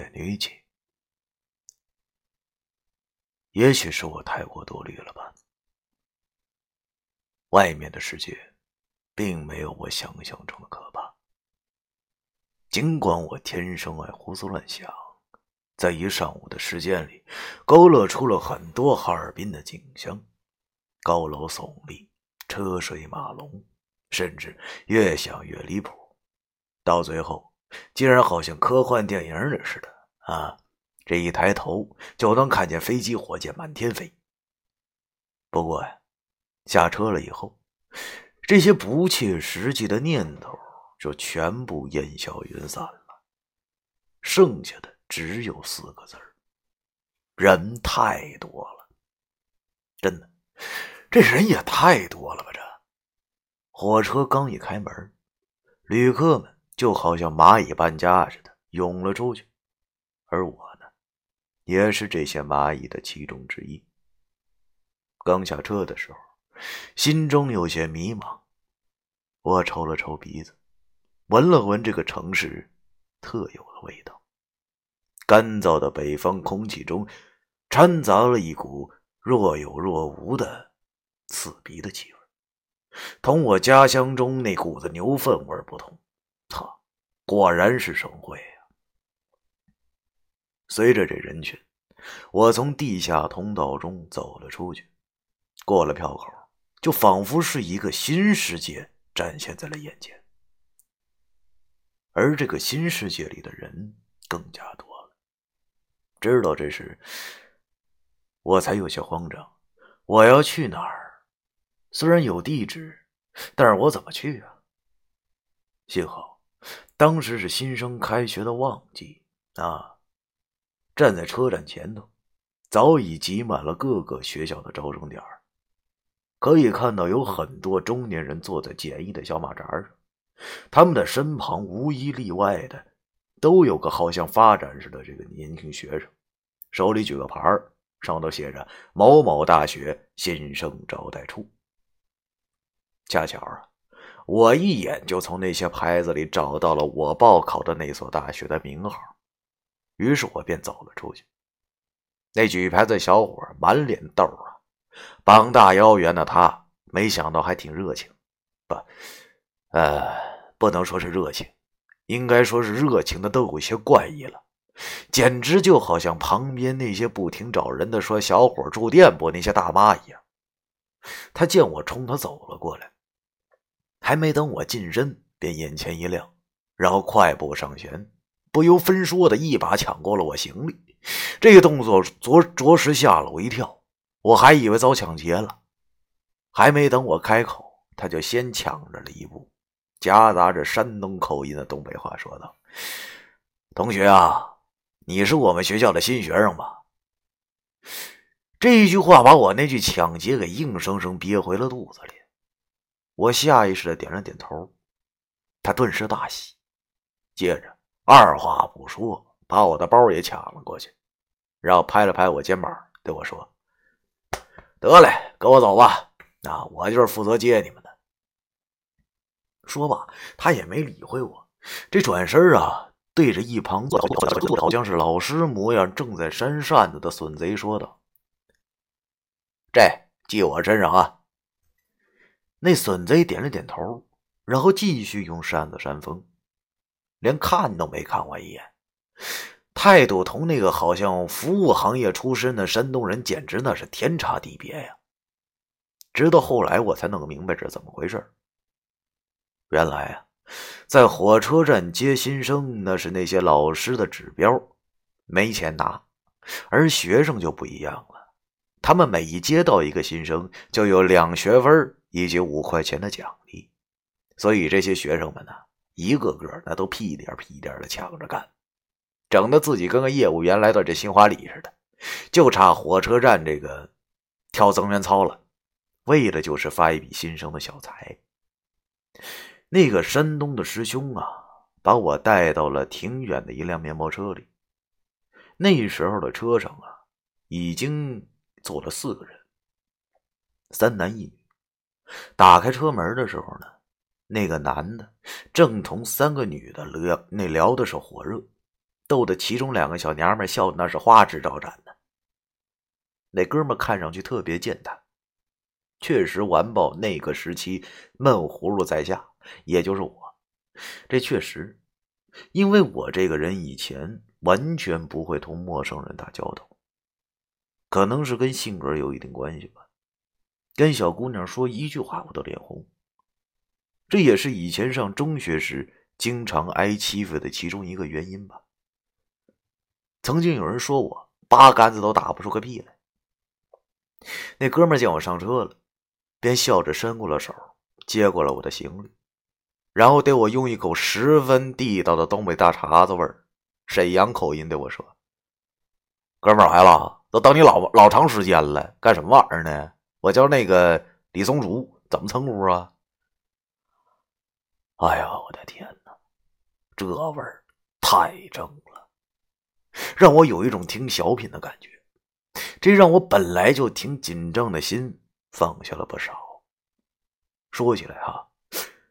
深夜女警。也许是我太过多虑了吧。外面的世界，并没有我想象中的可怕。尽管我天生爱胡思乱想，在一上午的时间里，勾勒出了很多哈尔滨的景象：高楼耸立，车水马龙。甚至越想越离谱，到最后竟然好像科幻电影里似的啊！这一抬头就能看见飞机、火箭满天飞。不过呀，下车了以后，这些不切实际的念头就全部烟消云散了，剩下的只有四个字人太多了。真的，这人也太多了吧？这。火车刚一开门，旅客们就好像蚂蚁搬家似的涌了出去，而我呢，也是这些蚂蚁的其中之一。刚下车的时候，心中有些迷茫。我抽了抽鼻子，闻了闻这个城市特有的味道，干燥的北方空气中掺杂了一股若有若无的刺鼻的气味。同我家乡中那股子牛粪味不同，果然是省会啊！随着这人群，我从地下通道中走了出去，过了票口，就仿佛是一个新世界展现在了眼前。而这个新世界里的人更加多了。知道这时，我才有些慌张，我要去哪儿？虽然有地址，但是我怎么去啊？幸好当时是新生开学的旺季啊！站在车站前头，早已挤满了各个学校的招生点儿可以看到有很多中年人坐在简易的小马扎上，他们的身旁无一例外的都有个好像发展似的这个年轻学生，手里举个牌儿上头写着“某某大学新生招待处”。恰巧啊，我一眼就从那些牌子里找到了我报考的那所大学的名号，于是我便走了出去。那举牌的小伙满脸痘啊，膀大腰圆的他，没想到还挺热情，不，呃，不能说是热情，应该说是热情的都有些怪异了，简直就好像旁边那些不停找人的说小伙住店不那些大妈一样。他见我冲他走了过来。还没等我近身，便眼前一亮，然后快步上前，不由分说的一把抢过了我行李。这个动作着着实吓了我一跳，我还以为遭抢劫了。还没等我开口，他就先抢着了一步，夹杂着山东口音的东北话说道：“同学啊，你是我们学校的新学生吧？”这一句话把我那句抢劫给硬生生憋回了肚子里。我下意识的点了点头，他顿时大喜，接着二话不说，把我的包也抢了过去，然后拍了拍我肩膀，对我说：“得嘞，跟我走吧，那我就是负责接你们的。”说罢，他也没理会我，这转身啊，对着一旁好像是老师模样、正在扇扇子的损贼说道：“这记我身上啊。”那损贼点了点头，然后继续用扇子扇风，连看都没看我一眼，态度同那个好像服务行业出身的山东人简直那是天差地别呀！直到后来我才弄明白这怎么回事原来啊，在火车站接新生那是那些老师的指标，没钱拿，而学生就不一样了，他们每一接到一个新生，就有两学分。以及五块钱的奖励，所以这些学生们呢，一个个那都屁颠屁颠的抢着干，整的自己跟个业务员来到这新华里似的，就差火车站这个跳增援操了，为的就是发一笔新生的小财。那个山东的师兄啊，把我带到了挺远的一辆面包车里，那时候的车上啊，已经坐了四个人，三男一女。打开车门的时候呢，那个男的正同三个女的聊，那聊的是火热，逗得其中两个小娘们笑的那是花枝招展的。那哥们看上去特别健谈，确实完爆那个时期闷葫芦在下，也就是我。这确实，因为我这个人以前完全不会同陌生人打交道，可能是跟性格有一定关系吧。跟小姑娘说一句话，我都脸红。这也是以前上中学时经常挨欺负的其中一个原因吧。曾经有人说我八竿子都打不出个屁来。那哥们见我上车了，便笑着伸过了手，接过了我的行李，然后对我用一口十分地道的东北大碴子味儿沈阳口音对我说：“哥们来了，都等你老老长时间了，干什么玩意儿呢？”我叫那个李松竹，怎么称呼啊？哎呀，我的天哪，这味儿太正了，让我有一种听小品的感觉。这让我本来就挺紧张的心放下了不少。说起来哈，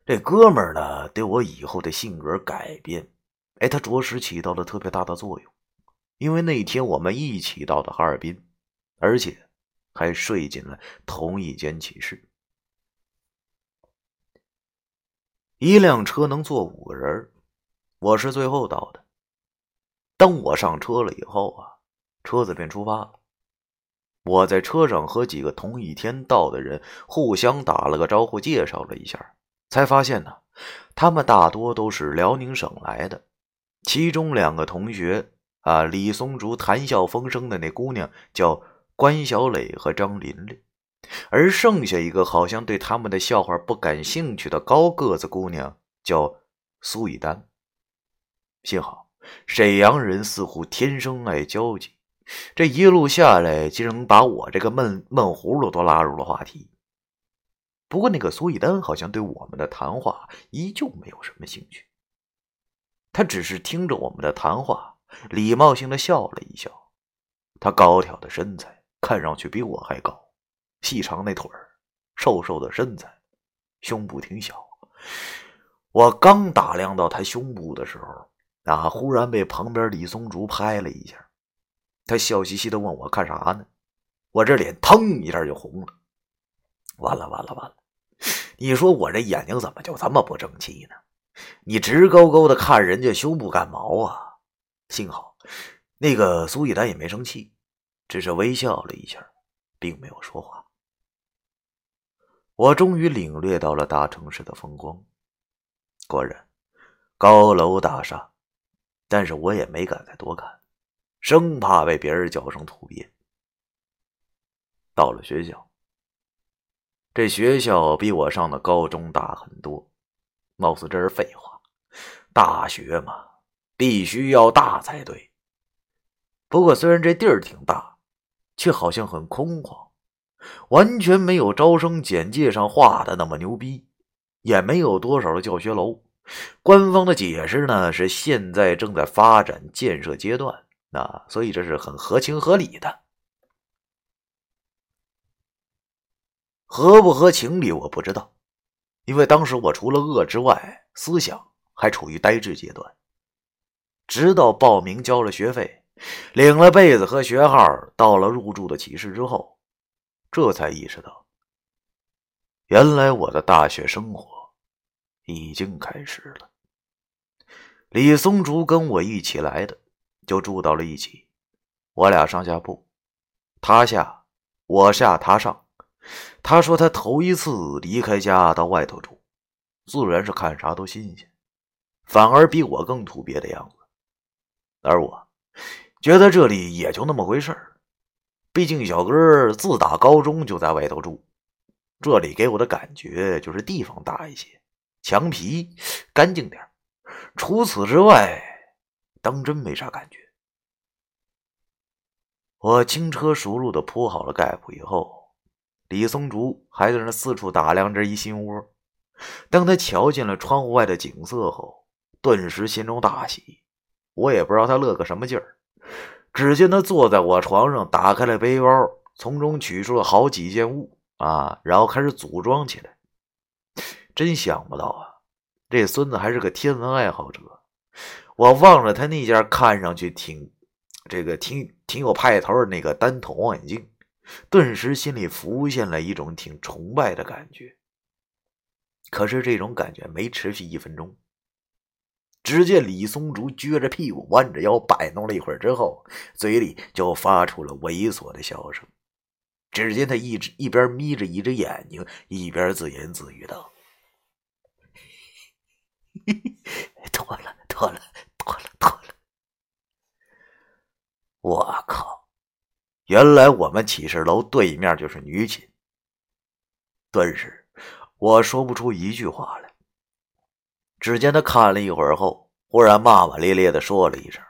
这哥们儿呢，对我以后的性格改变，哎，他着实起到了特别大的作用。因为那天我们一起到的哈尔滨，而且。还睡进了同一间寝室。一辆车能坐五个人，我是最后到的。当我上车了以后啊，车子便出发了。我在车上和几个同一天到的人互相打了个招呼，介绍了一下，才发现呢，他们大多都是辽宁省来的。其中两个同学啊，李松竹谈笑风生的那姑娘叫。关小磊和张琳琳，而剩下一个好像对他们的笑话不感兴趣的高个子姑娘叫苏以丹。幸好沈阳人似乎天生爱交际，这一路下来竟然把我这个闷闷葫芦都拉入了话题。不过那个苏以丹好像对我们的谈话依旧没有什么兴趣，他只是听着我们的谈话，礼貌性的笑了一笑。他高挑的身材。看上去比我还高，细长那腿儿，瘦瘦的身材，胸部挺小。我刚打量到他胸部的时候，啊，忽然被旁边李松竹拍了一下。他笑嘻嘻的问我看啥呢？我这脸腾一下就红了。完了完了完了！你说我这眼睛怎么就这么不争气呢？你直勾勾的看人家胸部干毛啊？幸好那个苏一丹也没生气。只是微笑了一下，并没有说话。我终于领略到了大城市的风光，果然高楼大厦，但是我也没敢再多看，生怕被别人叫成土鳖。到了学校，这学校比我上的高中大很多，貌似这是废话，大学嘛，必须要大才对。不过虽然这地儿挺大。却好像很空旷，完全没有招生简介上画的那么牛逼，也没有多少的教学楼。官方的解释呢是现在正在发展建设阶段，那所以这是很合情合理的。合不合情理我不知道，因为当时我除了饿之外，思想还处于呆滞阶段。直到报名交了学费，领了被子和学号，到了入住的寝室之后，这才意识到，原来我的大学生活已经开始了。李松竹跟我一起来的，就住到了一起。我俩上下铺，他下我下他上。他说他头一次离开家到外头住，自然是看啥都新鲜，反而比我更土鳖的样子。而我觉得这里也就那么回事儿，毕竟小哥自打高中就在外头住，这里给我的感觉就是地方大一些，墙皮干净点除此之外，当真没啥感觉。我轻车熟路的铺好了盖铺以后，李松竹还在那四处打量着一心窝。当他瞧见了窗户外的景色后，顿时心中大喜。我也不知道他乐个什么劲儿。只见他坐在我床上，打开了背包，从中取出了好几件物啊，然后开始组装起来。真想不到啊，这孙子还是个天文爱好者。我望着他那件看上去挺这个挺挺有派头的那个单筒望远镜，顿时心里浮现了一种挺崇拜的感觉。可是这种感觉没持续一分钟。只见李松竹撅着屁股，弯着腰摆弄了一会儿之后，嘴里就发出了猥琐的笑声。只见他一直一边眯着一只眼睛，一边自言自语道：“ 脱了，脱了，脱了，脱了！”我靠！原来我们寝室楼对面就是女寝。顿时，我说不出一句话来。只见他看了一会儿后，忽然骂骂咧咧的说了一声：“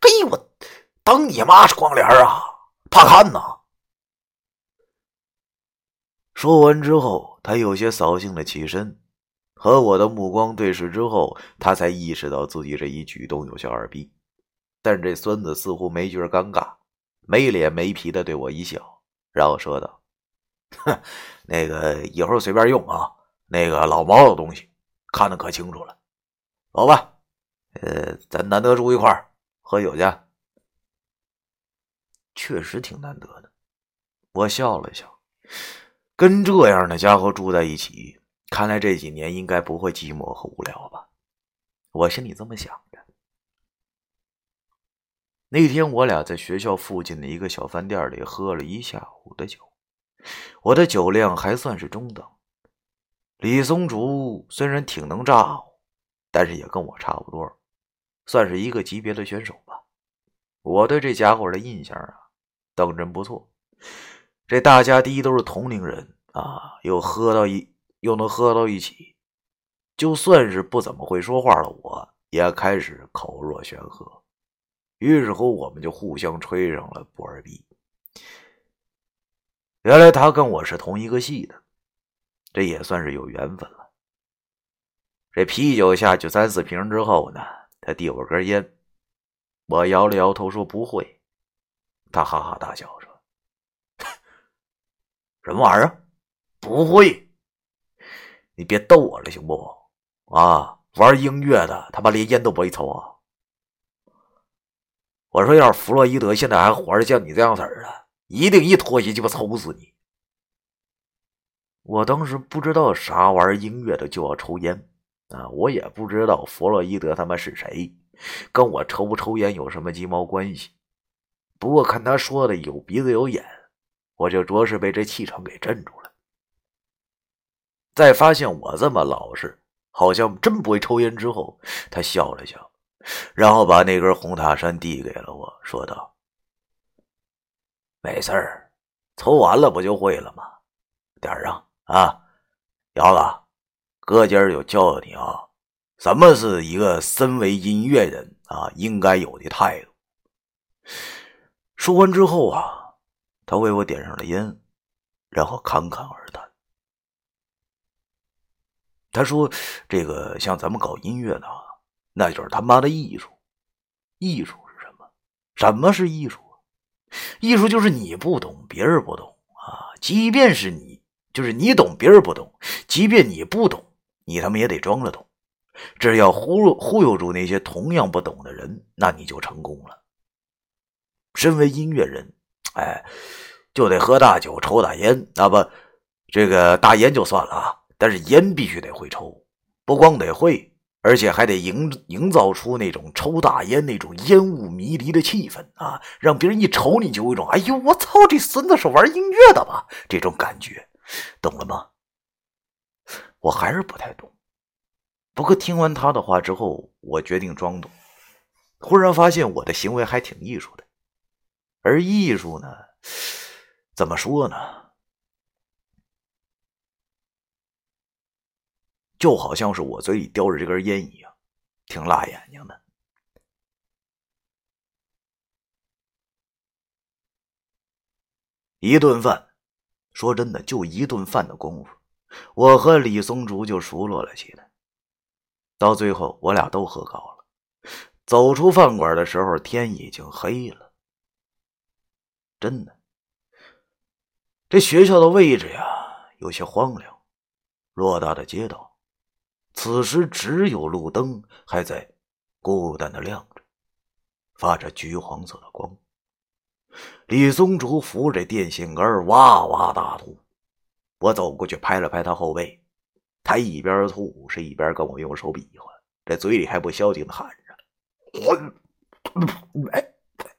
嘿，我当你妈是光脸啊？怕看呐！”说完之后，他有些扫兴的起身，和我的目光对视之后，他才意识到自己这一举动有些二逼。但这孙子似乎没觉得尴尬，没脸没皮的对我一笑，然后说道：“哼，那个以后随便用啊，那个老毛的东西。”看得可清楚了，走吧，呃，咱难得住一块儿喝酒去，确实挺难得的。我笑了笑，跟这样的家伙住在一起，看来这几年应该不会寂寞和无聊吧？我心里这么想着。那天我俩在学校附近的一个小饭店里喝了一下午的酒，我的酒量还算是中等。李松竹虽然挺能炸，但是也跟我差不多，算是一个级别的选手吧。我对这家伙的印象啊，当真不错。这大家第一都是同龄人啊，又喝到一又能喝到一起，就算是不怎么会说话的我，也开始口若悬河。于是乎，我们就互相吹上了不二逼。原来他跟我是同一个系的。这也算是有缘分了。这啤酒下去三四瓶之后呢，他递我根烟，我摇了摇头说不会。他哈哈大笑说：“ 什么玩意儿？不会？你别逗我了行不？啊，玩音乐的他妈连烟都不会抽啊！我说要是弗洛伊德现在还活着，像你这样式儿的，一定一脱鞋鸡巴抽死你！”我当时不知道啥玩意儿音乐的就要抽烟啊！我也不知道弗洛伊德他妈是谁，跟我抽不抽烟有什么鸡毛关系？不过看他说的有鼻子有眼，我就着实被这气场给镇住了。在发现我这么老实，好像真不会抽烟之后，他笑了笑，然后把那根红塔山递给了我，说道：“没事儿，抽完了不就会了吗？点儿上。”啊，姚子，哥今儿就教教你啊，什么是一个身为音乐人啊应该有的态度。说完之后啊，他为我点上了烟，然后侃侃而谈。他说：“这个像咱们搞音乐的啊，那就是他妈的艺术。艺术是什么？什么是艺术？艺术就是你不懂，别人不懂啊，即便是你。”就是你懂，别人不懂。即便你不懂，你他妈也得装着懂。只要忽悠忽悠住那些同样不懂的人，那你就成功了。身为音乐人，哎，就得喝大酒、抽大烟。啊不，这个大烟就算了啊，但是烟必须得会抽，不光得会。而且还得营营造出那种抽大烟那种烟雾迷离的气氛啊，让别人一瞅你就有一种“哎呦，我操，这孙子是玩音乐的吧”这种感觉，懂了吗？我还是不太懂。不过听完他的话之后，我决定装懂。忽然发现我的行为还挺艺术的，而艺术呢，怎么说呢？就好像是我嘴里叼着这根烟一样，挺辣眼睛的。一顿饭，说真的，就一顿饭的功夫，我和李松竹就熟络了起来。到最后，我俩都喝高了。走出饭馆的时候，天已经黑了。真的，这学校的位置呀，有些荒凉，偌大的街道。此时只有路灯还在孤单的亮着，发着橘黄色的光。李松竹扶着电线杆哇哇大吐，我走过去拍了拍他后背，他一边吐是一边跟我用手比划，这嘴里还不消停的喊着：“我没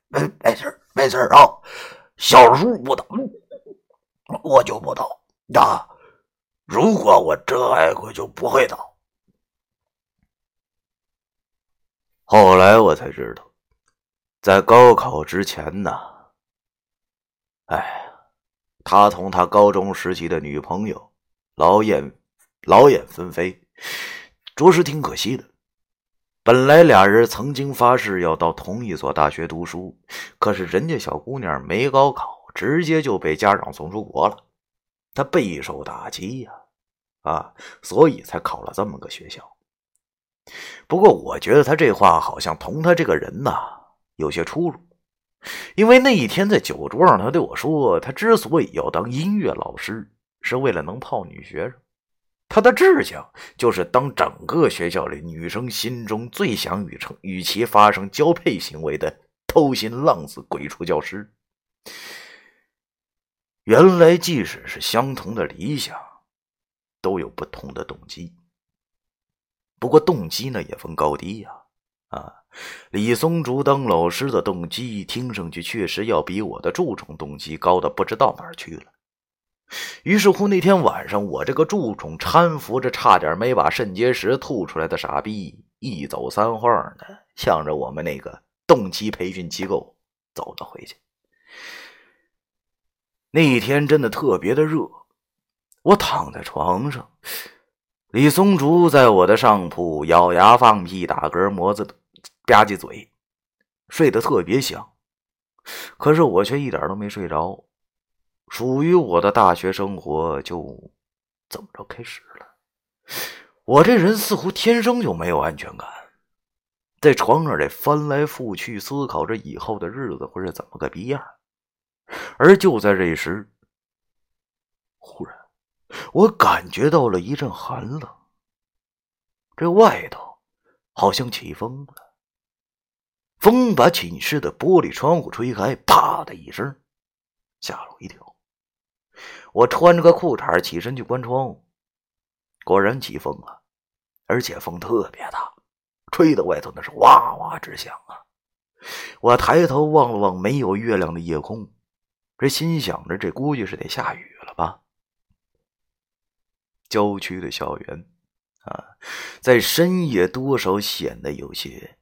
没没事没事啊，小叔不倒，我就不倒啊。如果我真爱过，就不会倒。”后来我才知道，在高考之前呢，哎，他同他高中时期的女朋友老眼老眼纷飞，着实挺可惜的。本来俩人曾经发誓要到同一所大学读书，可是人家小姑娘没高考，直接就被家长送出国了，她备受打击呀，啊，所以才考了这么个学校。不过，我觉得他这话好像同他这个人呐有些出入，因为那一天在酒桌上，他对我说，他之所以要当音乐老师，是为了能泡女学生，他的志向就是当整个学校里女生心中最想与成与其发生交配行为的偷心浪子鬼畜教师。原来，即使是相同的理想，都有不同的动机。不过动机呢也分高低呀，啊，李松竹当老师的动机听上去确实要比我的蛀虫动机高的不知道哪儿去了。于是乎那天晚上，我这个蛀虫搀扶着差点没把肾结石吐出来的傻逼，一走三晃的向着我们那个动机培训机构走了回去。那一天真的特别的热，我躺在床上。李松竹在我的上铺咬牙放屁、打嗝、磨子、吧唧嘴，睡得特别香。可是我却一点都没睡着，属于我的大学生活就怎么着开始了。我这人似乎天生就没有安全感，在床上得翻来覆去思考着以后的日子会是怎么个逼样。而就在这时，忽然。我感觉到了一阵寒冷，这外头好像起风了，风把寝室的玻璃窗户吹开，啪的一声，吓了我一跳。我穿着个裤衩起身去关窗户，果然起风了，而且风特别大，吹的外头那是哇哇直响啊！我抬头望了望没有月亮的夜空，这心想着这估计是得下雨了吧。郊区的校园，啊，在深夜多少显得有些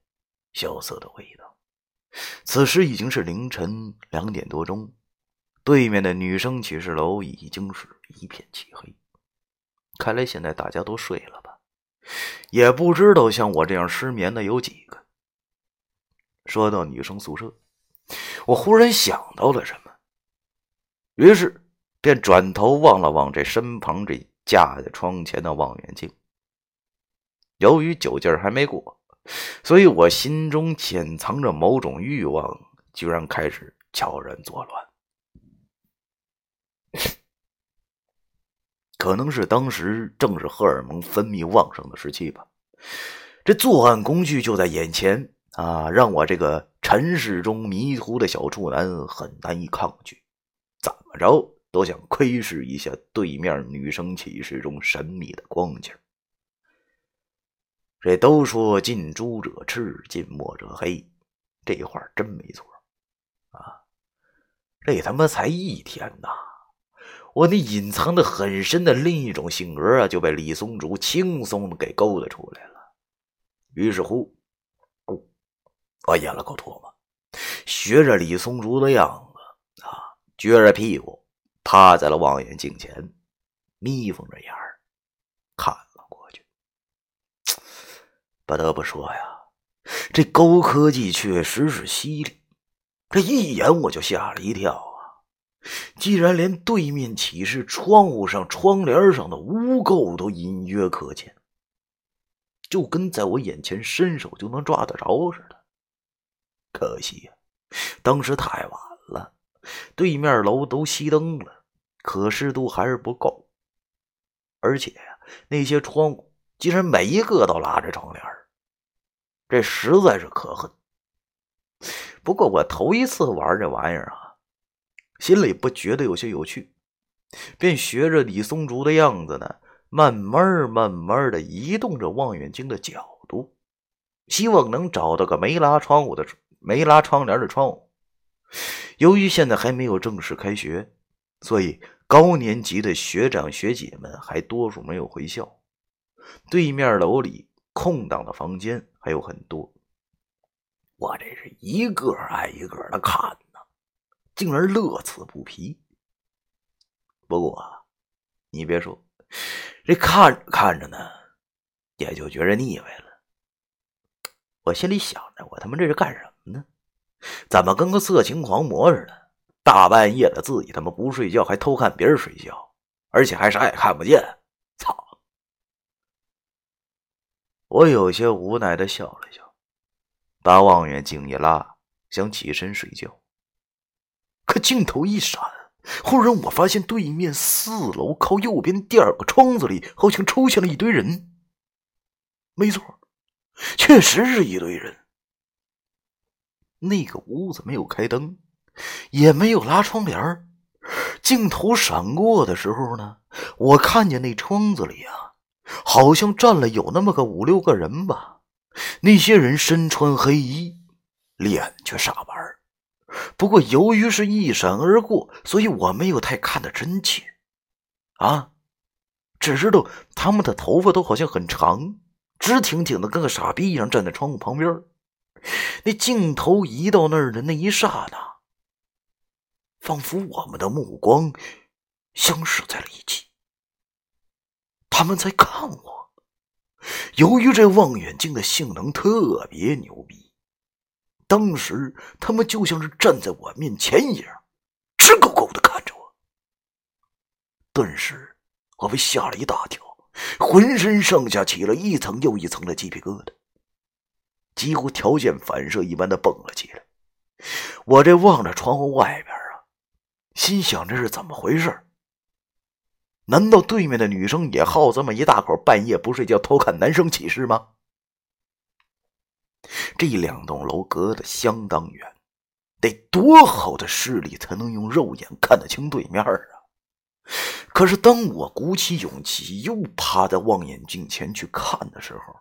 萧瑟的味道。此时已经是凌晨两点多钟，对面的女生寝室楼已经是一片漆黑。看来现在大家都睡了吧？也不知道像我这样失眠的有几个。说到女生宿舍，我忽然想到了什么，于是便转头望了望这身旁这。架在窗前的望远镜。由于酒劲儿还没过，所以我心中潜藏着某种欲望，居然开始悄然作乱。可能是当时正是荷尔蒙分泌旺盛的时期吧。这作案工具就在眼前啊，让我这个尘世中迷途的小处男很难以抗拒，怎么着都想窥视一下对面女生寝室中神秘的光景。这都说近朱者赤，近墨者黑，这话真没错啊！这他妈才一天呐！我那隐藏的很深的另一种性格啊，就被李松竹轻松的给勾搭出来了。于是乎，我咽了口唾沫，学着李松竹的样子啊，撅着屁股趴在了望远镜前，眯缝着眼儿看了过去。不得不说呀，这高科技确实是犀利，这一眼我就吓了一跳啊。既然连对面寝室窗户上、窗帘上的污垢都隐约可见，就跟在我眼前伸手就能抓得着似的。可惜呀，当时太晚了，对面楼都熄灯了，可视度还是不够。而且呀，那些窗户竟然每一个都拉着窗帘，这实在是可恨。不过我头一次玩这玩意儿啊。心里不觉得有些有趣，便学着李松竹的样子呢，慢慢慢慢的移动着望远镜的角度，希望能找到个没拉窗户的、没拉窗帘的窗户。由于现在还没有正式开学，所以高年级的学长学姐们还多数没有回校。对面楼里空荡的房间还有很多，我这是一个挨一个的看呢。竟然乐此不疲。不过，你别说，这看看着呢，也就觉着腻歪了。我心里想着，我他妈这是干什么呢？怎么跟个色情狂魔似的？大半夜的自己他妈不睡觉，还偷看别人睡觉，而且还啥也看不见。操！我有些无奈的笑了笑，把望远镜一拉，想起身睡觉。可镜头一闪，忽然我发现对面四楼靠右边第二个窗子里好像出现了一堆人。没错，确实是一堆人。那个屋子没有开灯，也没有拉窗帘镜头闪过的时候呢，我看见那窗子里啊，好像站了有那么个五六个人吧。那些人身穿黑衣，脸却煞白。不过，由于是一闪而过，所以我没有太看得真切，啊，只知道他们的头发都好像很长，直挺挺的，跟个傻逼一样站在窗户旁边。那镜头移到那儿的那一刹那，仿佛我们的目光相视在了一起。他们在看我，由于这望远镜的性能特别牛逼。当时他们就像是站在我面前一样，直勾勾的看着我。顿时，我被吓了一大跳，浑身上下起了一层又一层的鸡皮疙瘩，几乎条件反射一般的蹦了起来。我这望着窗户外边啊，心想这是怎么回事？难道对面的女生也好这么一大口半夜不睡觉偷看男生寝室吗？这两栋楼隔得相当远，得多好的视力才能用肉眼看得清对面啊！可是当我鼓起勇气又趴在望远镜前去看的时候，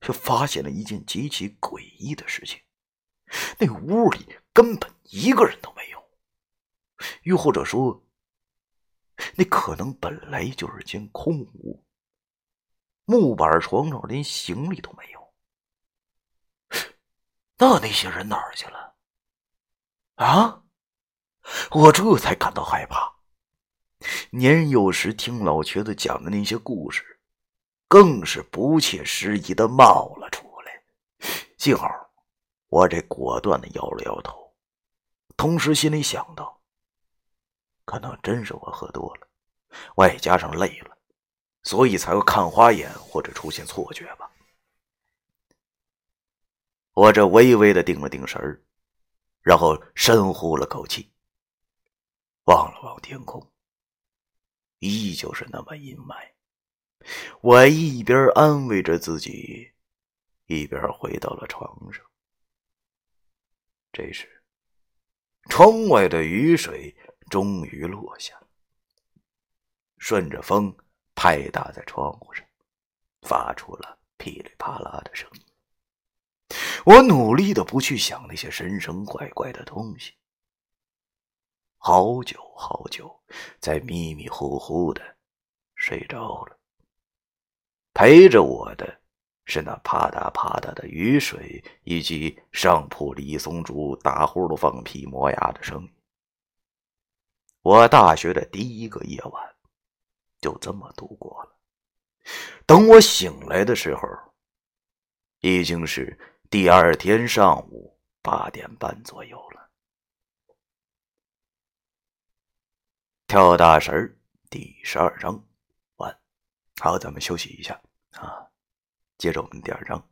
却发现了一件极其诡异的事情：那屋里根本一个人都没有，又或者说，那可能本来就是间空屋，木板床上连行李都没有。那那些人哪儿去了？啊！我这才感到害怕。年幼时听老瘸子讲的那些故事，更是不切实际的冒了出来。幸好，我这果断的摇了摇头，同时心里想到：可能真是我喝多了，外加上累了，所以才会看花眼或者出现错觉吧。我这微微的定了定神，然后深呼了口气，望了望天空。依旧是那么阴霾。我一边安慰着自己，一边回到了床上。这时，窗外的雨水终于落下，顺着风拍打在窗户上，发出了噼里啪啦的声音。我努力的不去想那些神神怪怪的东西，好久好久，才迷迷糊糊的睡着了。陪着我的是那啪嗒啪嗒的雨水，以及上铺李松竹打呼噜、放屁、磨牙的声音。我大学的第一个夜晚就这么度过了。等我醒来的时候，已经是第二天上午八点半左右了。跳大神第十二章完。好，咱们休息一下啊，接着我们第二章。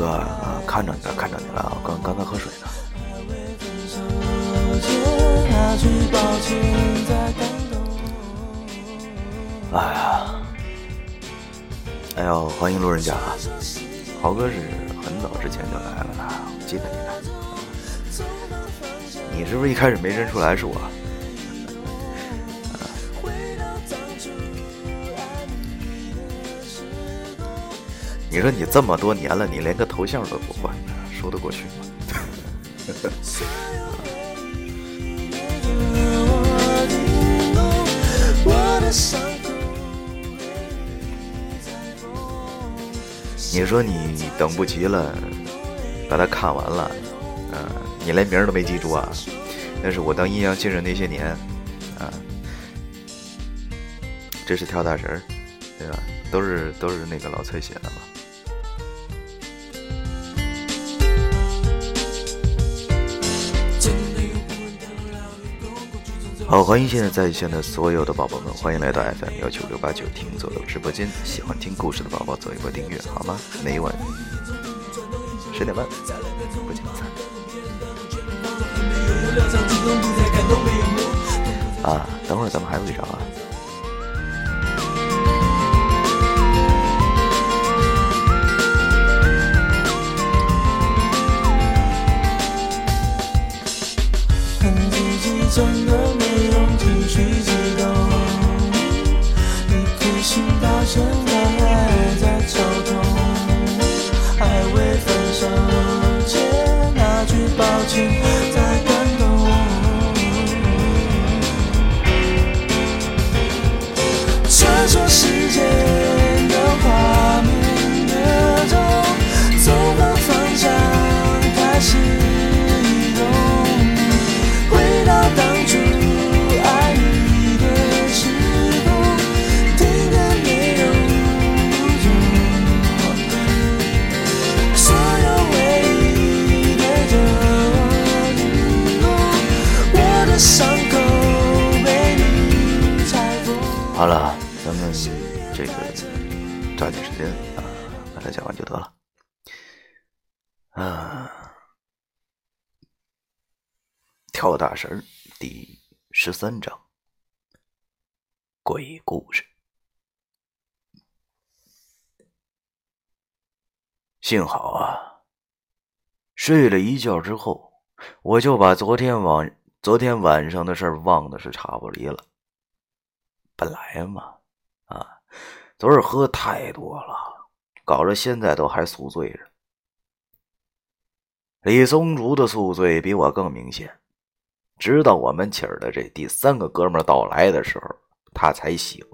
哥啊，看着你了，看着你了，刚刚才喝水呢。哎呀，哎呦，欢迎路人甲，豪哥是很早之前就来了的，记得你的。你是不是一开始没认出来是我？你说你这么多年了，你连个头像都不换，说得过去吗？你说你你等不及了，把它看完了，嗯，你连名都没记住啊？那是我当阴阳先生那些年，啊，这是跳大神儿，对吧？都是都是那个老崔写的嘛。好，欢迎现在在线的所有的宝宝们，欢迎来到 FM 幺九六八九听左右直播间。喜欢听故事的宝宝，做一波订阅好吗？每晚十点半不见不散。啊，等会儿咱们还有一张啊。神第十三章鬼故事。幸好啊，睡了一觉之后，我就把昨天晚昨天晚上的事忘的是差不离了。本来嘛，啊，昨儿喝太多了，搞得现在都还宿醉着。李松竹的宿醉比我更明显，直到我们起的这第三个哥们到来的时候，他才醒。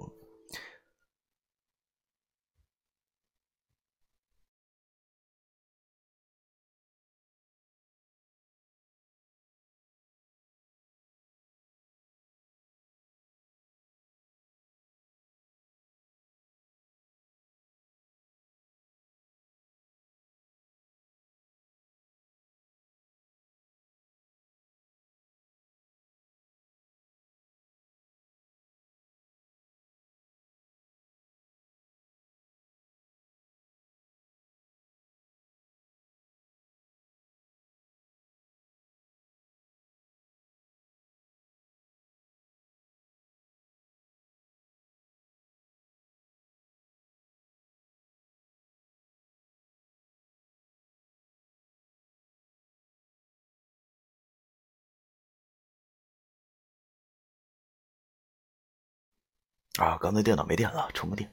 啊，刚才电脑没电了，充个电。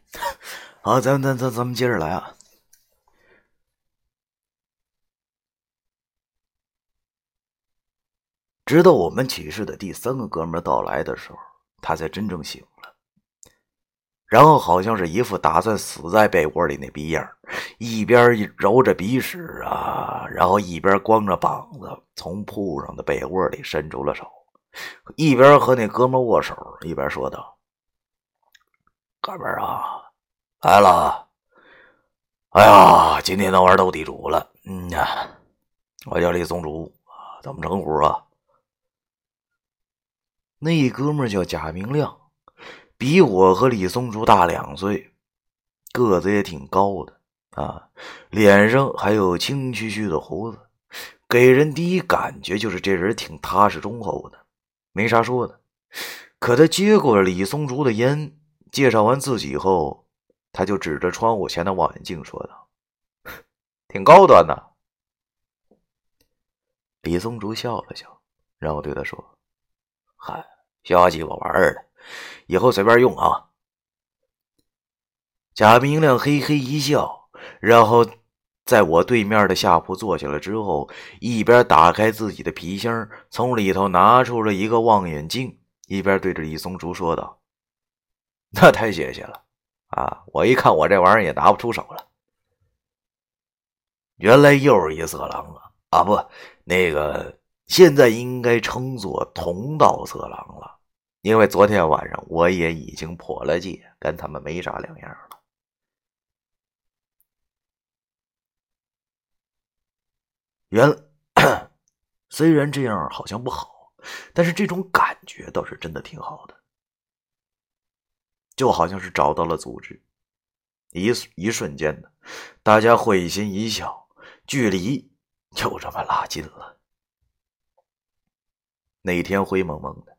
好，咱咱咱咱们接着来啊。直到我们寝室的第三个哥们到来的时候，他才真正醒了。然后好像是一副打算死在被窝里那逼样，一边揉着鼻屎啊，然后一边光着膀子从铺上的被窝里伸出了手，一边和那哥们握手，一边说道。哥们儿啊，来了！哎呀，今天能玩斗地主了。嗯呀，我叫李松竹啊，怎么称呼啊？那哥们儿叫贾明亮，比我和李松竹大两岁，个子也挺高的啊，脸上还有青须须的胡子，给人第一感觉就是这人挺踏实忠厚的，没啥说的。可他接过李松竹的烟。介绍完自己后，他就指着窗户前的望远镜说道：“ 挺高端的。”李松竹笑了笑，然后对他说：“嗨，瞎鸡巴玩儿的，以后随便用啊。”贾明亮嘿嘿一笑，然后在我对面的下铺坐下了之后，一边打开自己的皮箱，从里头拿出了一个望远镜，一边对着李松竹说道。那太谢谢了，啊！我一看，我这玩意儿也拿不出手了。原来又是一色狼啊！啊，不，那个现在应该称作同道色狼了，因为昨天晚上我也已经破了戒，跟他们没啥两样了。原 虽然这样好像不好，但是这种感觉倒是真的挺好的。就好像是找到了组织，一一瞬间的，大家会心一笑，距离就这么拉近了。那天灰蒙蒙的，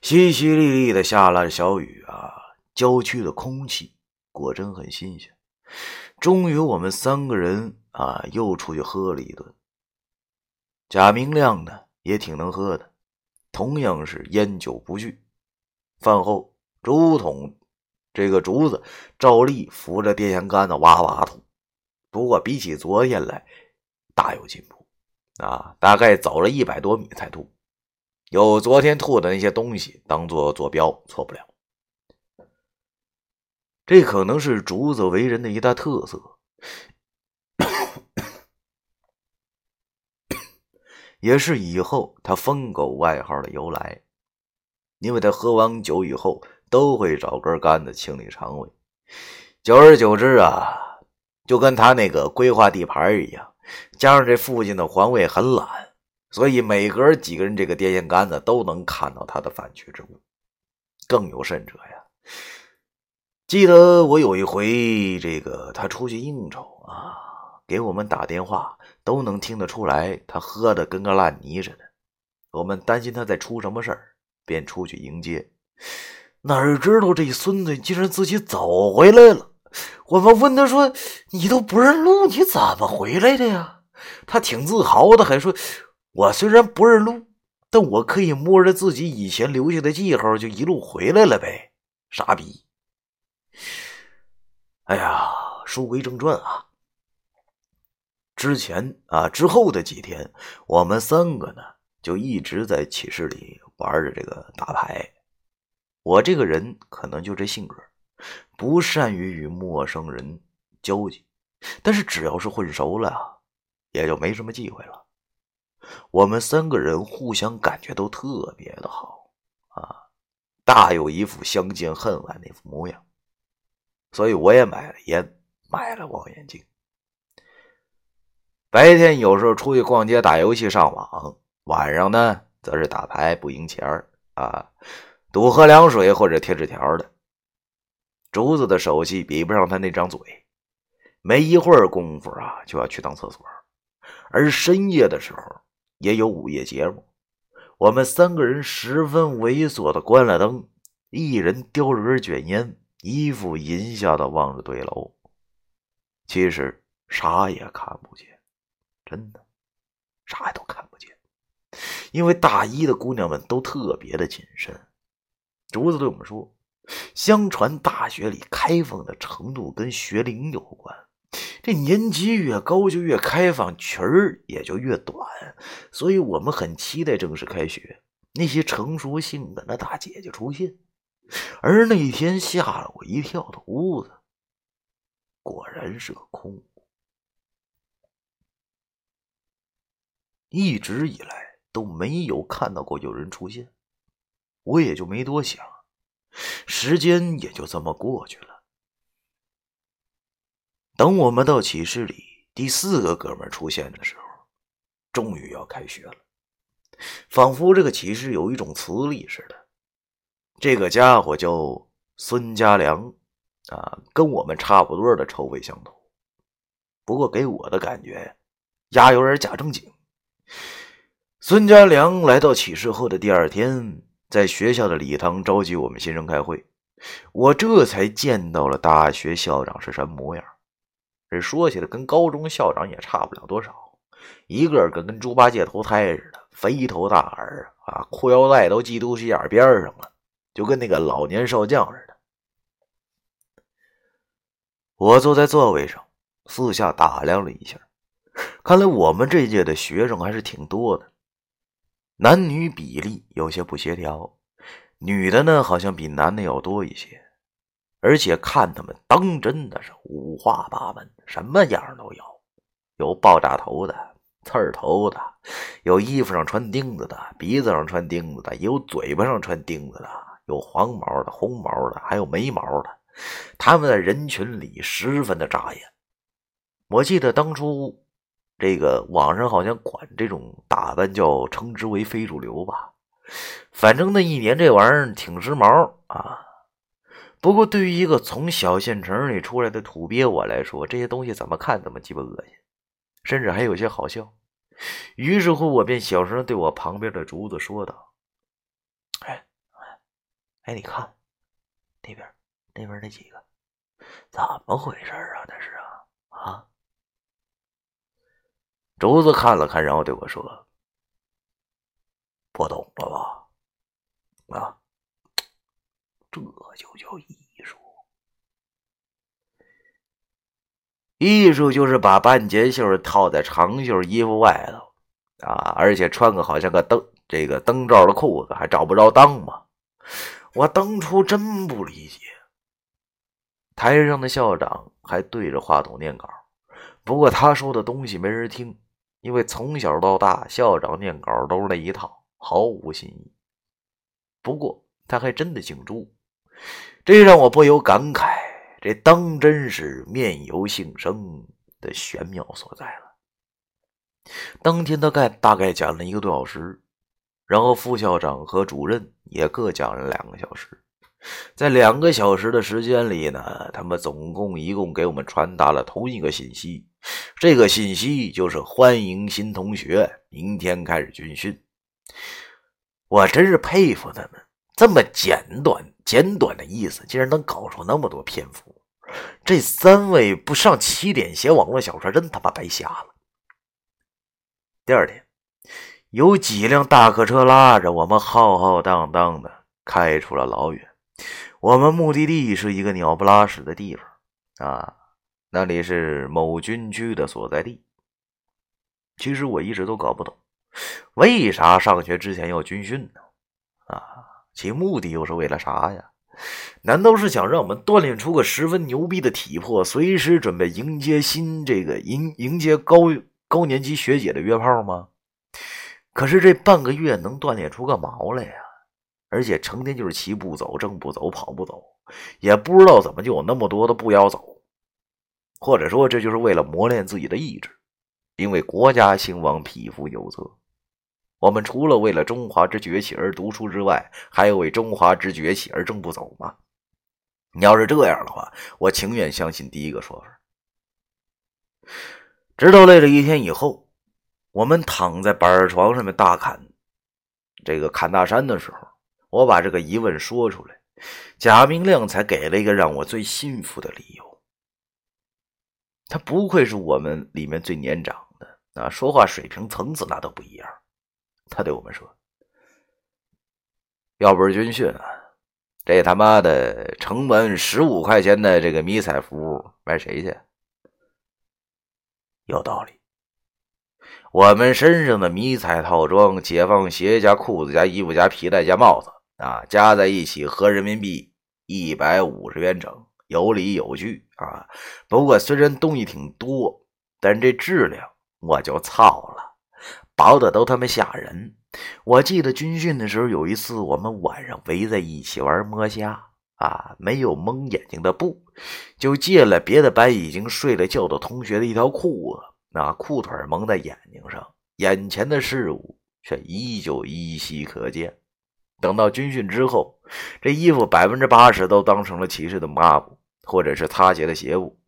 淅淅沥沥的下了小雨啊，郊区的空气果真很新鲜。终于，我们三个人啊又出去喝了一顿。贾明亮呢也挺能喝的，同样是烟酒不惧。饭后，竹筒。这个竹子照例扶着电线杆子哇哇吐，不过比起昨天来，大有进步啊！大概走了一百多米才吐，有昨天吐的那些东西当做坐标，错不了。这可能是竹子为人的一大特色，也是以后他“疯狗”外号的由来，因为他喝完酒以后。都会找根杆子清理肠胃，久而久之啊，就跟他那个规划地盘一样。加上这附近的环卫很懒，所以每隔几个人这个电线杆子都能看到他的反曲之物。更有甚者呀，记得我有一回，这个他出去应酬啊，给我们打电话，都能听得出来他喝的跟个烂泥似的。我们担心他在出什么事儿，便出去迎接。哪知道这孙子竟然自己走回来了。我们问他说：“你都不认路，你怎么回来的呀？”他挺自豪的，还说：“我虽然不认路，但我可以摸着自己以前留下的记号，就一路回来了呗。”傻逼！哎呀，书归正传啊。之前啊，之后的几天，我们三个呢就一直在寝室里玩着这个打牌。我这个人可能就这性格，不善于与陌生人交际，但是只要是混熟了，也就没什么忌讳了。我们三个人互相感觉都特别的好啊，大有一副相见恨晚那副模样。所以我也买了烟，买了望远镜。白天有时候出去逛街、打游戏、上网，晚上呢则是打牌不赢钱啊，赌喝凉水或者贴纸条的。竹子的手气比不上他那张嘴，没一会儿功夫啊就要去趟厕所。而深夜的时候也有午夜节目，我们三个人十分猥琐的关了灯，一人叼着根卷烟，一副淫笑的望着对楼，其实啥也看不见。真的，啥也都看不见，因为大一的姑娘们都特别的谨慎。竹子对我们说：“相传大学里开放的程度跟学龄有关，这年级越高就越开放，裙儿也就越短。所以我们很期待正式开学，那些成熟性感的大姐姐出现。而那天吓了我一跳的屋子，果然是个空。”一直以来都没有看到过有人出现，我也就没多想，时间也就这么过去了。等我们到寝室里第四个哥们出现的时候，终于要开学了，仿佛这个寝室有一种磁力似的。这个家伙叫孙家良，啊，跟我们差不多的臭味相投，不过给我的感觉，丫有点假正经。孙家良来到寝室后的第二天，在学校的礼堂召集我们新生开会，我这才见到了大学校长是什么模样。这说起来跟高中校长也差不了多少，一个个跟猪八戒投胎似的，肥头大耳啊，裤腰带都系肚脐眼边上了，就跟那个老年少将似的。我坐在座位上，四下打量了一下。看来我们这届的学生还是挺多的，男女比例有些不协调，女的呢好像比男的要多一些，而且看他们当真的是五花八门，什么样都有，有爆炸头的、刺儿头的，有衣服上穿钉子的、鼻子上穿钉子的，有嘴巴上穿钉子的，有黄毛的、红毛的，还有没毛的，他们在人群里十分的扎眼。我记得当初。这个网上好像管这种打扮叫称之为非主流吧，反正那一年这玩意儿挺时髦啊。不过对于一个从小县城里出来的土鳖我来说，这些东西怎么看怎么鸡巴恶心，甚至还有些好笑。于是乎，我便小声对我旁边的竹子说道：“哎哎哎，你看那边那边那几个，怎么回事啊？那是啊啊！”竹子看了看，然后对我说：“不懂了吧？啊，这就叫艺术。艺术就是把半截袖套在长袖衣服外头，啊，而且穿个好像个灯这个灯罩的裤子，还找不着裆吗？我当初真不理解。”台上的校长还对着话筒念稿，不过他说的东西没人听。因为从小到大，校长念稿都是那一套，毫无新意。不过他还真的姓朱，这让我不由感慨：这当真是面由姓生的玄妙所在了。当天他概大概讲了一个多小时，然后副校长和主任也各讲了两个小时。在两个小时的时间里呢，他们总共一共给我们传达了同一个信息。这个信息就是欢迎新同学，明天开始军训。我真是佩服他们这么简短简短的意思竟然能搞出那么多篇幅，这三位不上起点写网络小说，真他妈白瞎了。第二天，有几辆大客车拉着我们浩浩荡荡的开出了老远。我们目的地是一个鸟不拉屎的地方啊，那里是某军区的所在地。其实我一直都搞不懂，为啥上学之前要军训呢？啊，其目的又是为了啥呀？难道是想让我们锻炼出个十分牛逼的体魄，随时准备迎接新这个迎迎接高高年级学姐的约炮吗？可是这半个月能锻炼出个毛来呀？而且成天就是齐步走、正步走、跑步走，也不知道怎么就有那么多的步要走，或者说这就是为了磨练自己的意志，因为国家兴亡，匹夫有责。我们除了为了中华之崛起而读书之外，还要为中华之崛起而正步走吗？你要是这样的话，我情愿相信第一个说法。直到累了一天以后，我们躺在板床上面大砍这个砍大山的时候。我把这个疑问说出来，贾明亮才给了一个让我最信服的理由。他不愧是我们里面最年长的啊，说话水平层次那都不一样。他对我们说：“要不是军训啊，这他妈的成本十五块钱的这个迷彩服卖谁去？”有道理。我们身上的迷彩套装，解放鞋加裤子加衣服加皮带加帽子。啊，加在一起合人民币一百五十元整，有理有据啊。不过虽然东西挺多，但这质量我就操了，薄的都他妈吓人。我记得军训的时候，有一次我们晚上围在一起玩摸虾啊，没有蒙眼睛的布，就借了别的班已经睡了觉的同学的一条裤子，那裤腿蒙在眼睛上，眼前的事物却依旧依稀可见。等到军训之后，这衣服百分之八十都当成了骑士的抹布，或者是擦鞋的鞋布。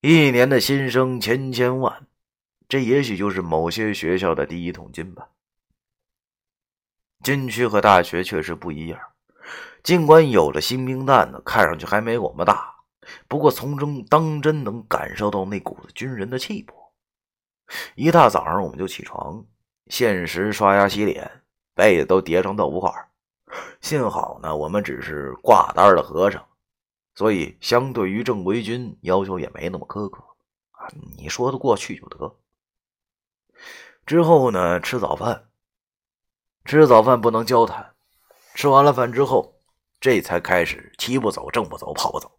一年的新生千千万，这也许就是某些学校的第一桶金吧。军区和大学确实不一样，尽管有的新兵蛋子看上去还没我们大，不过从中当真能感受到那股子军人的气魄。一大早上我们就起床。限时刷牙洗脸，被子都叠成豆腐块幸好呢，我们只是挂单的和尚，所以相对于正规军要求也没那么苛刻啊。你说得过去就得。之后呢，吃早饭。吃早饭不能交谈，吃完了饭之后，这才开始齐步走、正步走、跑步走。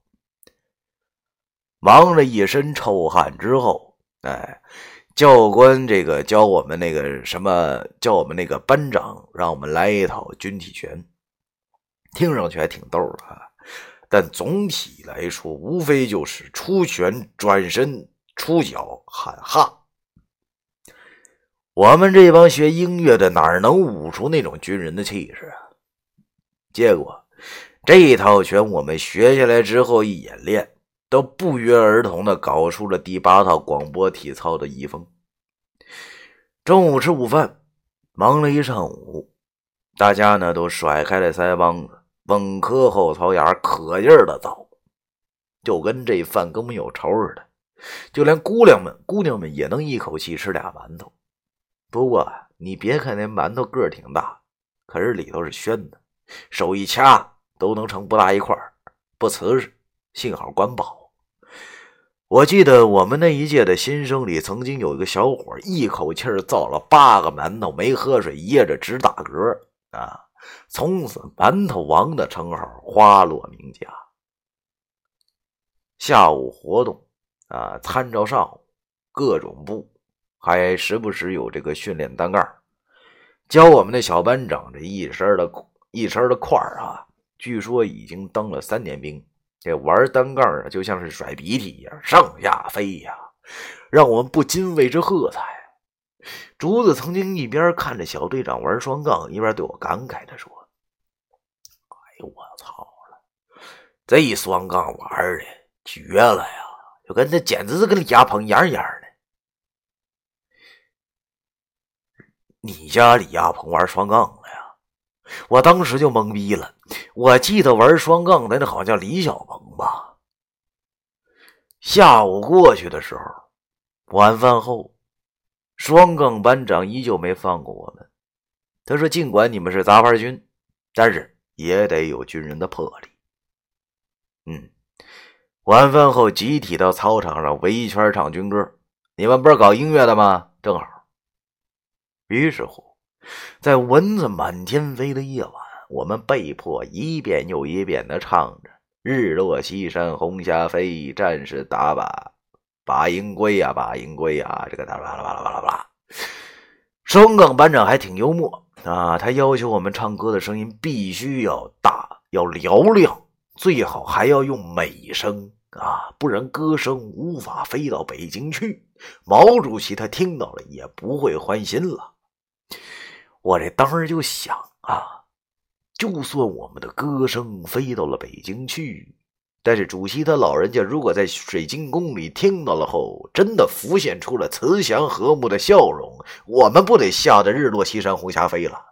忙了一身臭汗之后，哎。教官这个教我们那个什么，教我们那个班长让我们来一套军体拳，听上去还挺逗的啊。但总体来说，无非就是出拳、转身、出脚、喊哈。我们这帮学音乐的哪能舞出那种军人的气势啊？结果这一套拳我们学下来之后一演练。都不约而同的搞出了第八套广播体操的遗风。中午吃午饭，忙了一上午，大家呢都甩开了腮帮子，稳磕后槽牙，可劲儿的造，就跟这饭跟我们有仇似的。就连姑娘们，姑娘们也能一口气吃俩馒头。不过你别看那馒头个儿挺大，可是里头是宣的，手一掐都能成不大一块不瓷实。幸好管饱。我记得我们那一届的新生里，曾经有一个小伙一口气造了八个馒头，没喝水，噎着直打嗝啊！从此“馒头王”的称号花落名家。下午活动啊，参照上午，各种部还时不时有这个训练单杠，教我们的小班长这一身的一身的块啊，据说已经当了三年兵。这玩单杠啊，就像是甩鼻涕一样上下飞呀，让我们不禁为之喝彩。竹子曾经一边看着小队长玩双杠，一边对我感慨的说：“哎呦，我操了，这双杠玩的绝了呀！就跟这简直是跟李亚鹏一样一样的。你家李亚鹏玩双杠了呀？我当时就懵逼了。我记得玩双杠的那好像李小鹏吧。下午过去的时候，晚饭后，双杠班长依旧没放过我们。他说：“尽管你们是杂牌军，但是也得有军人的魄力。”嗯，晚饭后集体到操场上围一圈唱军歌。你们不是搞音乐的吗？正好。于是乎，在蚊子满天飞的夜晚，我们被迫一遍又一遍的唱着“日落西山红霞飞，战士打靶把营归呀，把营归呀”，这个哒啦啦啦啦啦啦。双杠班长还挺幽默啊，他要求我们唱歌的声音必须要大，要嘹亮，最好还要用美声啊，不然歌声无法飞到北京去。毛主席他听到了也不会欢心了。我这当时就想啊，就算我们的歌声飞到了北京去，但是主席他老人家如果在水晶宫里听到了后，真的浮现出了慈祥和睦的笑容，我们不得吓得日落西山红霞飞了？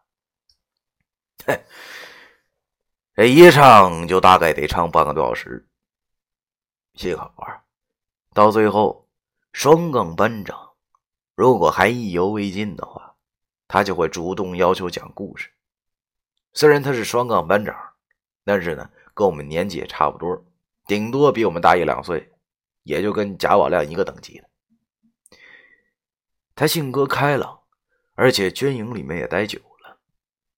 这一唱就大概得唱半个多小时。幸好啊，到最后，双杠班长如果还意犹未尽的话。他就会主动要求讲故事。虽然他是双杠班长，但是呢，跟我们年纪也差不多，顶多比我们大一两岁，也就跟贾宝亮一个等级的。他性格开朗，而且军营里面也待久了，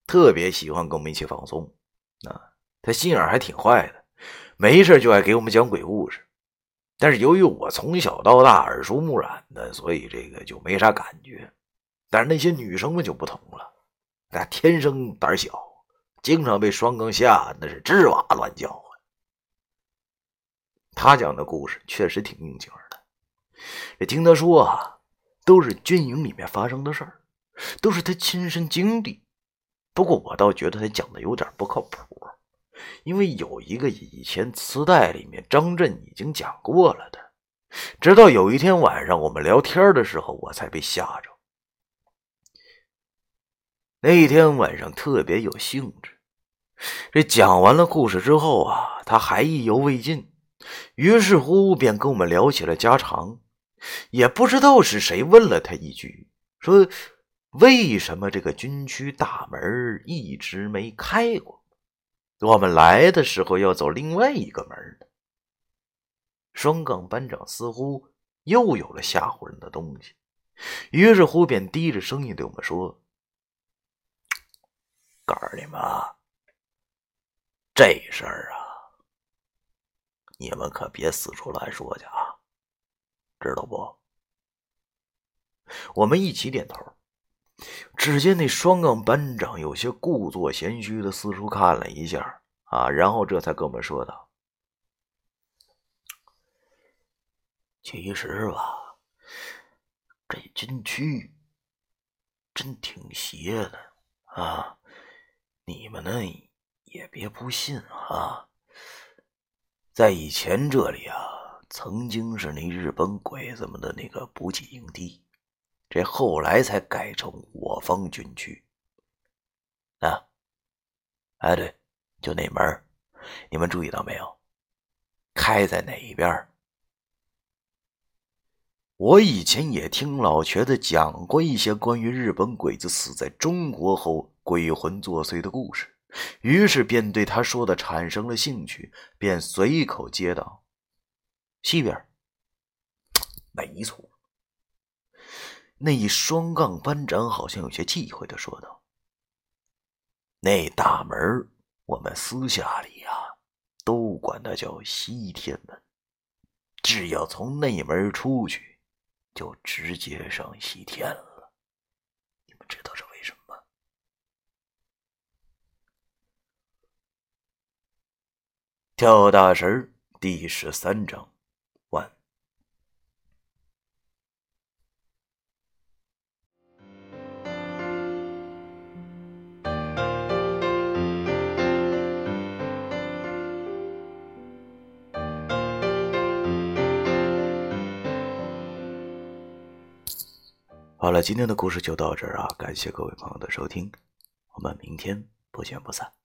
特别喜欢跟我们一起放松。啊，他心眼还挺坏的，没事就爱给我们讲鬼故事。但是由于我从小到大耳濡目染的，所以这个就没啥感觉。但是那些女生们就不同了，那天生胆小，经常被双更吓那是吱哇乱叫唤。他讲的故事确实挺应景的，这听他说啊，都是军营里面发生的事儿，都是他亲身经历。不过我倒觉得他讲的有点不靠谱，因为有一个以前磁带里面张震已经讲过了的，直到有一天晚上我们聊天的时候，我才被吓着。那天晚上特别有兴致，这讲完了故事之后啊，他还意犹未尽，于是乎便跟我们聊起了家常。也不知道是谁问了他一句，说：“为什么这个军区大门一直没开过？我们来的时候要走另外一个门呢？”双杠班长似乎又有了吓唬人的东西，于是乎便低着声音对我们说。告诉你们啊，这事儿啊，你们可别四处乱说去啊，知道不？我们一起点头。只见那双杠班长有些故作谦虚的四处看了一下，啊，然后这才跟我们说道：“其实吧，这军区真挺邪的啊。”你们呢，也别不信啊！在以前这里啊，曾经是那日本鬼子们的那个补给营地，这后来才改成我方军区。啊，哎对，就那门，你们注意到没有？开在哪一边？我以前也听老瘸子讲过一些关于日本鬼子死在中国后。鬼魂作祟的故事，于是便对他说的产生了兴趣，便随口接道：“西边。”没错。那一双杠班长好像有些忌讳的说道：“那大门，我们私下里呀，都管它叫西天门。只要从那门出去，就直接上西天了。你们知道这？”跳大神第十三章，完。好了，今天的故事就到这儿啊！感谢各位朋友的收听，我们明天。不见不散。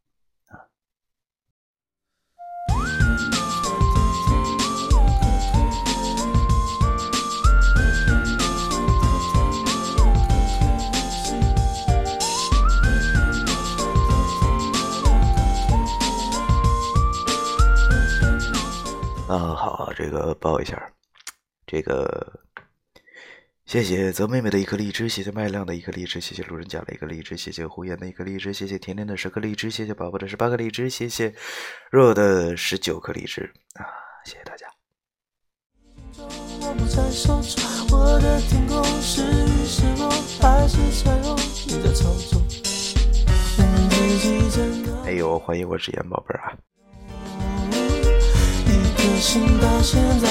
啊，好，这个报一下，这个谢谢泽妹妹的一颗荔枝，谢谢麦亮的一颗荔枝，谢谢路人甲的一颗荔枝，谢谢胡言的一颗荔枝，谢谢甜甜的十颗荔枝，谢谢宝宝的十八颗荔枝，谢谢若的十九颗荔枝啊，谢谢大家。哎呦，欢迎我直言宝贝儿啊！心到现在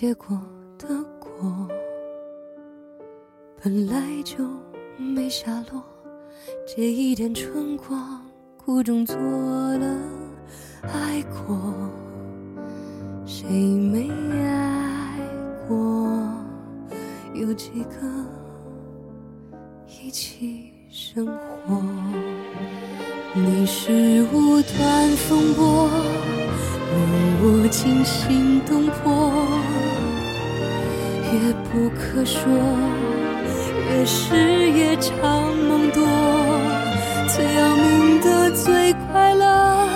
结果的果，本来就没下落。借一点春光，苦中作乐，爱过，谁没爱过？有几个一起生活？你是无端风波，令我惊心动魄。也不可说越是夜长梦多最要命的最快乐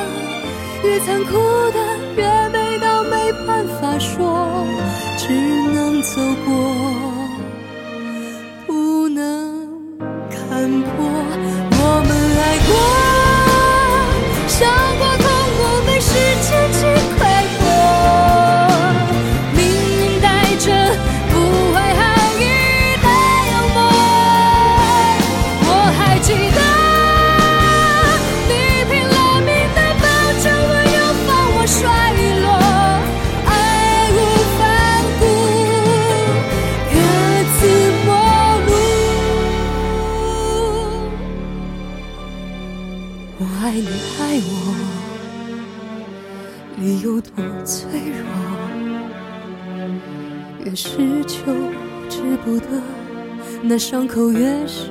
越残酷的越美到没办法说只能走过。不得那伤口越是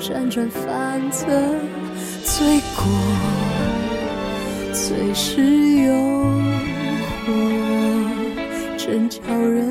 辗转反侧罪过随时诱惑真叫人